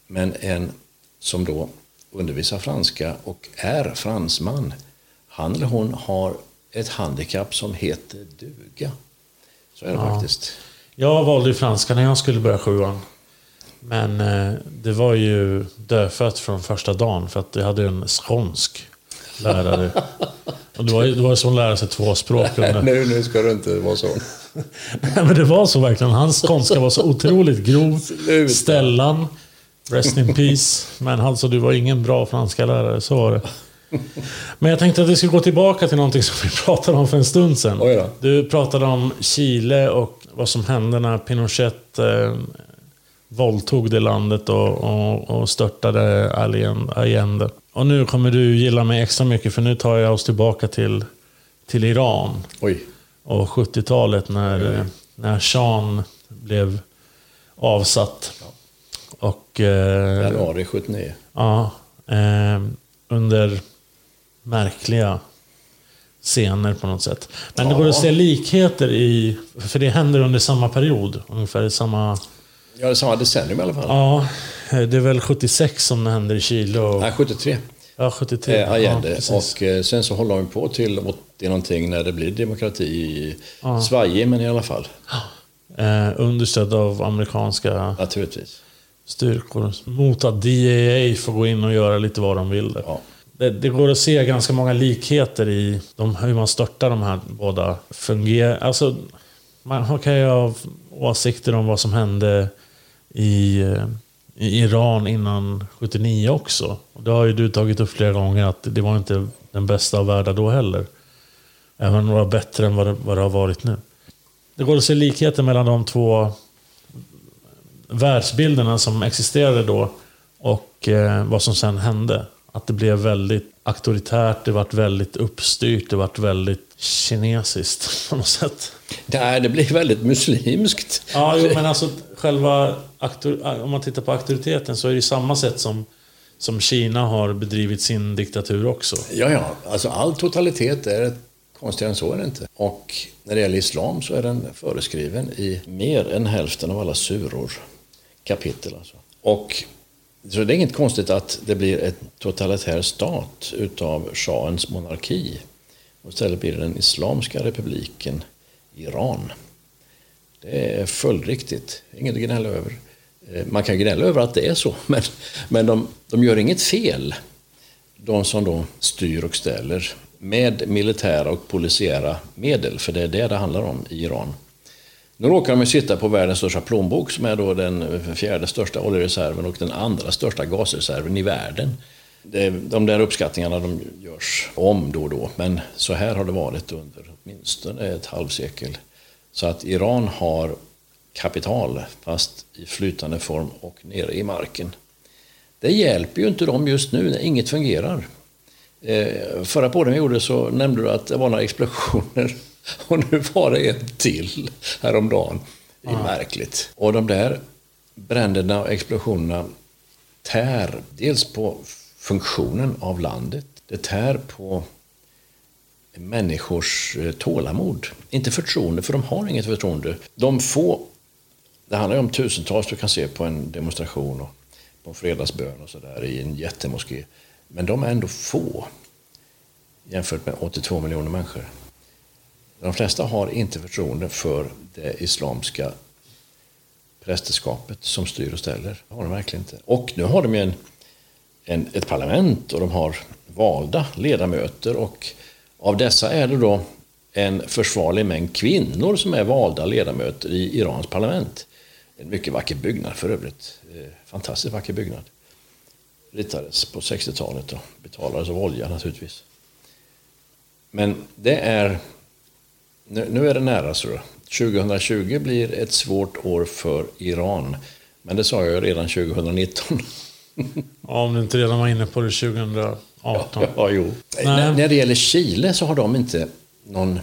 Men en som då undervisar franska och är fransman, han eller hon har ett handikapp som heter duga. Så är det faktiskt.
Jag valde franska när jag skulle börja sjuan. Men eh, det var ju dödfött från första dagen för att jag hade en skånsk lärare. Och det var ju det var som att lära sig två språk. Under.
nu, nu ska du inte vara så.
Nej, men det var så verkligen. Hans skånska var så otroligt grov.
Sluta.
Stellan, rest in peace. Men alltså, du var ingen bra franska lärare, så var det. Men jag tänkte att vi skulle gå tillbaka till någonting som vi pratade om för en stund sedan. Du pratade om Chile och vad som hände när Pinochet eh, våldtog det landet och, och, och störtade Allende. Och nu kommer du gilla mig extra mycket för nu tar jag oss tillbaka till, till Iran
Oj.
och 70-talet när, när Sean blev avsatt. Och eh,
Januari 79.
ja, eh, under märkliga scener på något sätt. Men det går att se likheter i, för det händer under samma period, ungefär i samma...
Ja, samma decennium i alla fall.
Ja, det är väl 76 som det händer i Chile och...
Nej, 73.
Ja, 73.
Eh, Allende.
Ja,
och eh, sen så håller de på till 80 någonting när det blir demokrati i Sverige, men i alla fall.
eh, understödd av amerikanska
Naturligtvis.
styrkor mot att DAA får gå in och göra lite vad de vill.
Ja.
Det, det går att se ganska många likheter i de, hur man störtar de här båda fungerar. Alltså, man kan ju ha åsikter om vad som hände i, eh, i Iran innan 79 också. Och det har ju du tagit upp flera gånger att det var inte den bästa av världar då heller. Även om det var bättre än vad det, vad det har varit nu. Det går att se likheter mellan de två världsbilderna som existerade då och eh, vad som sen hände. Att det blev väldigt auktoritärt, det vart väldigt uppstyrt, det vart väldigt kinesiskt på något sätt.
Nej, det blir väldigt muslimskt.
Ja, jo, men alltså själva... Om man tittar på auktoriteten så är det samma sätt som, som Kina har bedrivit sin diktatur också.
Ja, ja, alltså all totalitet är konstigare än så är det inte. Och när det gäller islam så är den föreskriven i mer än hälften av alla suror. Kapitel alltså. Och så det är inget konstigt att det blir en totalitär stat utav shahens monarki. Och istället blir det den Islamska republiken Iran. Det är följdriktigt. Inget att gnälla över. Eh, man kan gnälla över att det är så, men, men de, de gör inget fel. De som då styr och ställer med militära och polisiära medel, för det är det det handlar om i Iran. Nu råkar de sitta på världens största plånbok som är då den fjärde största oljereserven och den andra största gasreserven i världen. Det, de där uppskattningarna de görs om då och då, men så här har det varit under åtminstone ett halvsekel. Så att Iran har kapital, fast i flytande form och nere i marken. Det hjälper ju inte dem just nu när inget fungerar. Eh, förra podden vi gjorde så nämnde du att det var några explosioner och nu var det en till häromdagen. Det är märkligt. Och de där bränderna och explosionerna tär dels på funktionen av landet, det tär på människors eh, tålamod. Inte förtroende, för de har inget förtroende. De få, det handlar ju om tusentals du kan se på en demonstration och på en fredagsbön och sådär i en jättemoské. Men de är ändå få jämfört med 82 miljoner människor. De flesta har inte förtroende för det islamska prästerskapet som styr och ställer. Det har de verkligen inte. Och nu har de ju en, en, ett parlament och de har valda ledamöter och av dessa är det då en försvarlig mängd kvinnor som är valda ledamöter i Irans parlament. En mycket vacker byggnad för övrigt. Eh, fantastiskt vacker byggnad. Ritades på 60-talet och betalades av olja naturligtvis. Men det är... Nu är det nära så. 2020 blir ett svårt år för Iran. Men det sa jag redan 2019.
Ja, om du inte redan var inne på det 2018.
Ja, jo. När, när det gäller Chile så har de inte någon,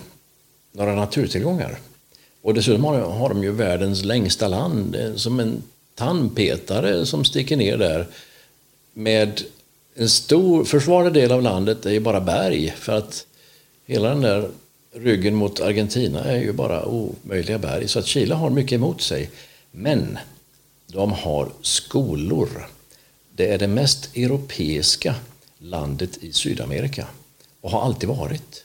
några naturtillgångar. Och dessutom har, har de ju världens längsta land, som en tandpetare som sticker ner där. Med en stor, försvarlig del av landet är ju bara berg. För att hela den där ryggen mot Argentina är ju bara omöjliga berg. Så att Chile har mycket emot sig. Men de har skolor. Det är det mest europeiska landet i Sydamerika och har alltid varit.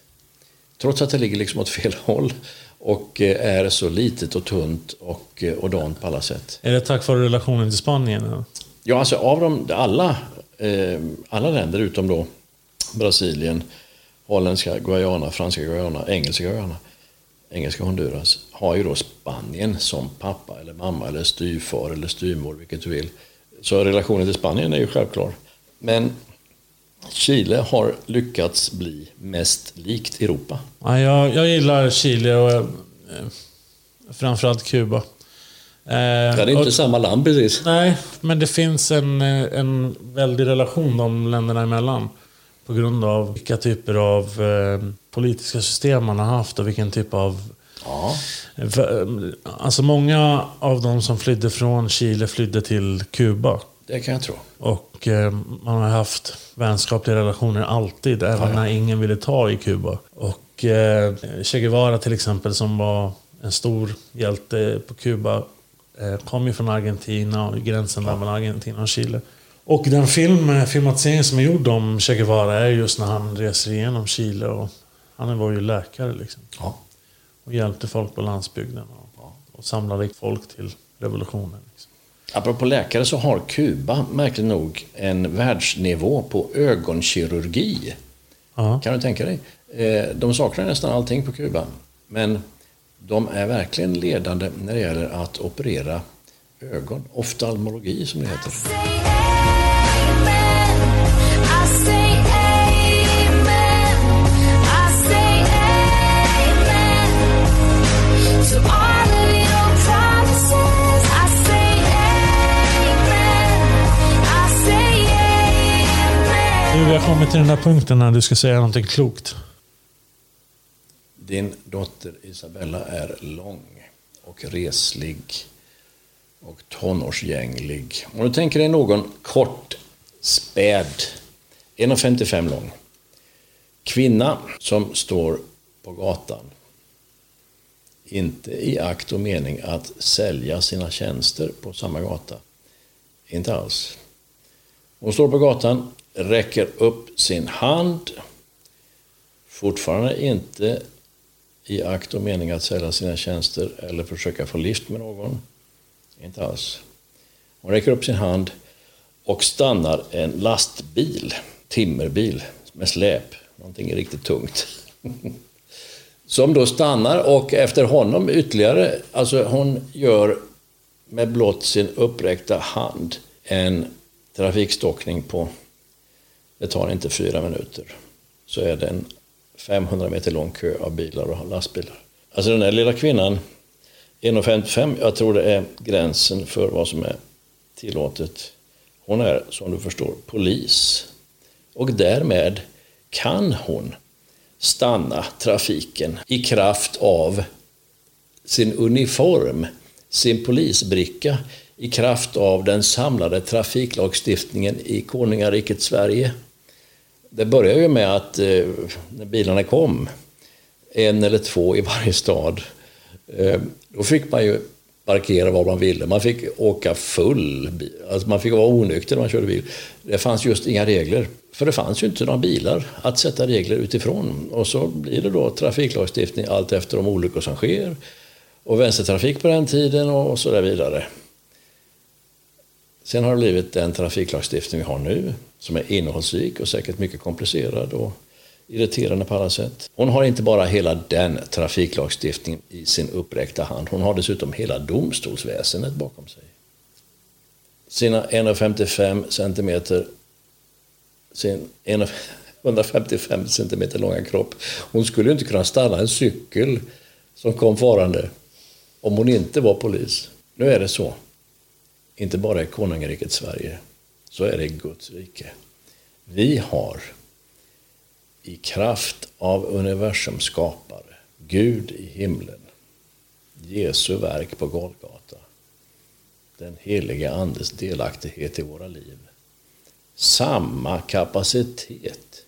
Trots att det ligger liksom åt fel håll och eh, är så litet och tunt och eh, ordant på alla sätt.
Är det tack vare relationen till Spanien?
Ja, alltså av de, alla, eh, alla länder utom då Brasilien, holländska Guyana, franska Guyana, engelska Guyana, engelska Honduras, har ju då Spanien som pappa eller mamma eller styvfar eller styvmor, vilket du vill. Så relationen till Spanien är ju självklar. Men Chile har lyckats bli mest likt Europa.
Ja, jag, jag gillar Chile och eh, framförallt Kuba.
Eh, det är inte och, samma land precis.
Nej, men det finns en, eh, en väldig relation de länderna emellan. På grund av vilka typer av eh, politiska system man har haft och vilken typ av... Ja. För, alltså många av de som flydde från Chile flydde till Kuba.
Det kan jag tro.
Och eh, man har haft vänskapliga relationer alltid, även ja, ja. när ingen ville ta i Kuba. Och eh, Che Guevara till exempel, som var en stor hjälte på Kuba, eh, kom ju från Argentina och gränsen ja. mellan Argentina och Chile. Och den film, eh, filmatiseringen som är gjord om Che Guevara är just när han reser igenom Chile. Och han var ju läkare liksom. Ja. Och hjälpte folk på landsbygden. Och, och samlade folk till revolutionen. Liksom.
Apropå läkare så har Kuba märkligt nog en världsnivå på ögonkirurgi. Aha. Kan du tänka dig? Eh, de saknar nästan allting på Kuba. Men de är verkligen ledande när det gäller att operera ögon. Oftalmologi som det heter.
Vi har kommit till den där punkten när du ska säga någonting klokt.
Din dotter Isabella är lång och reslig och tonårsgänglig. Om du tänker dig någon kort, späd, 1,55 lång, kvinna som står på gatan, inte i akt och mening att sälja sina tjänster på samma gata. Inte alls. Hon står på gatan, räcker upp sin hand, fortfarande inte i akt och mening att sälja sina tjänster eller försöka få lift med någon. Inte alls. Hon räcker upp sin hand och stannar en lastbil, timmerbil med släp, någonting riktigt tungt. Som då stannar och efter honom ytterligare, alltså hon gör med blott sin uppräckta hand en trafikstockning på, det tar inte fyra minuter, så är det en 500 meter lång kö av bilar och lastbilar. Alltså den där lilla kvinnan, 1,55, jag tror det är gränsen för vad som är tillåtet. Hon är, som du förstår, polis. Och därmed kan hon stanna trafiken i kraft av sin uniform, sin polisbricka, i kraft av den samlade trafiklagstiftningen i konungariket Sverige. Det började ju med att eh, när bilarna kom, en eller två i varje stad, eh, då fick man ju parkera var man ville. Man fick åka full. Alltså man fick vara onykter när man körde bil. Det fanns just inga regler. För det fanns ju inte några bilar att sätta regler utifrån. Och så blir det då trafiklagstiftning allt efter de olyckor som sker. Och vänstertrafik på den tiden och så där vidare. Sen har det blivit den trafiklagstiftning vi har nu som är innehållsrik och säkert mycket komplicerad och irriterande på alla sätt. Hon har inte bara hela den trafiklagstiftningen i sin uppräckta hand, hon har dessutom hela domstolsväsendet bakom sig. Sina 1,55 centimeter, sin 155 centimeter långa kropp. Hon skulle inte kunna stanna en cykel som kom farande om hon inte var polis. Nu är det så. Inte bara i konungariket Sverige, så är det i Guds rike. Vi har i kraft av universums skapare, Gud i himlen, Jesu verk på Golgata, den heliga Andes delaktighet i våra liv, samma kapacitet.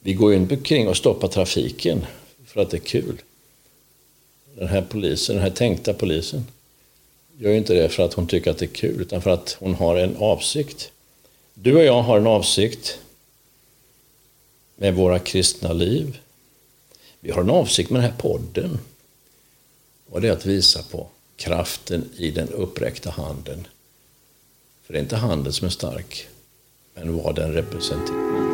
Vi går ju inte omkring och stoppar trafiken för att det är kul. Den här polisen, den här tänkta polisen, gör ju inte det för att hon tycker att det är kul, utan för att hon har en avsikt. Du och jag har en avsikt med våra kristna liv. Vi har en avsikt med den här podden. Och det är att visa på kraften i den uppräckta handen. För det är inte handen som är stark, men vad den representerar.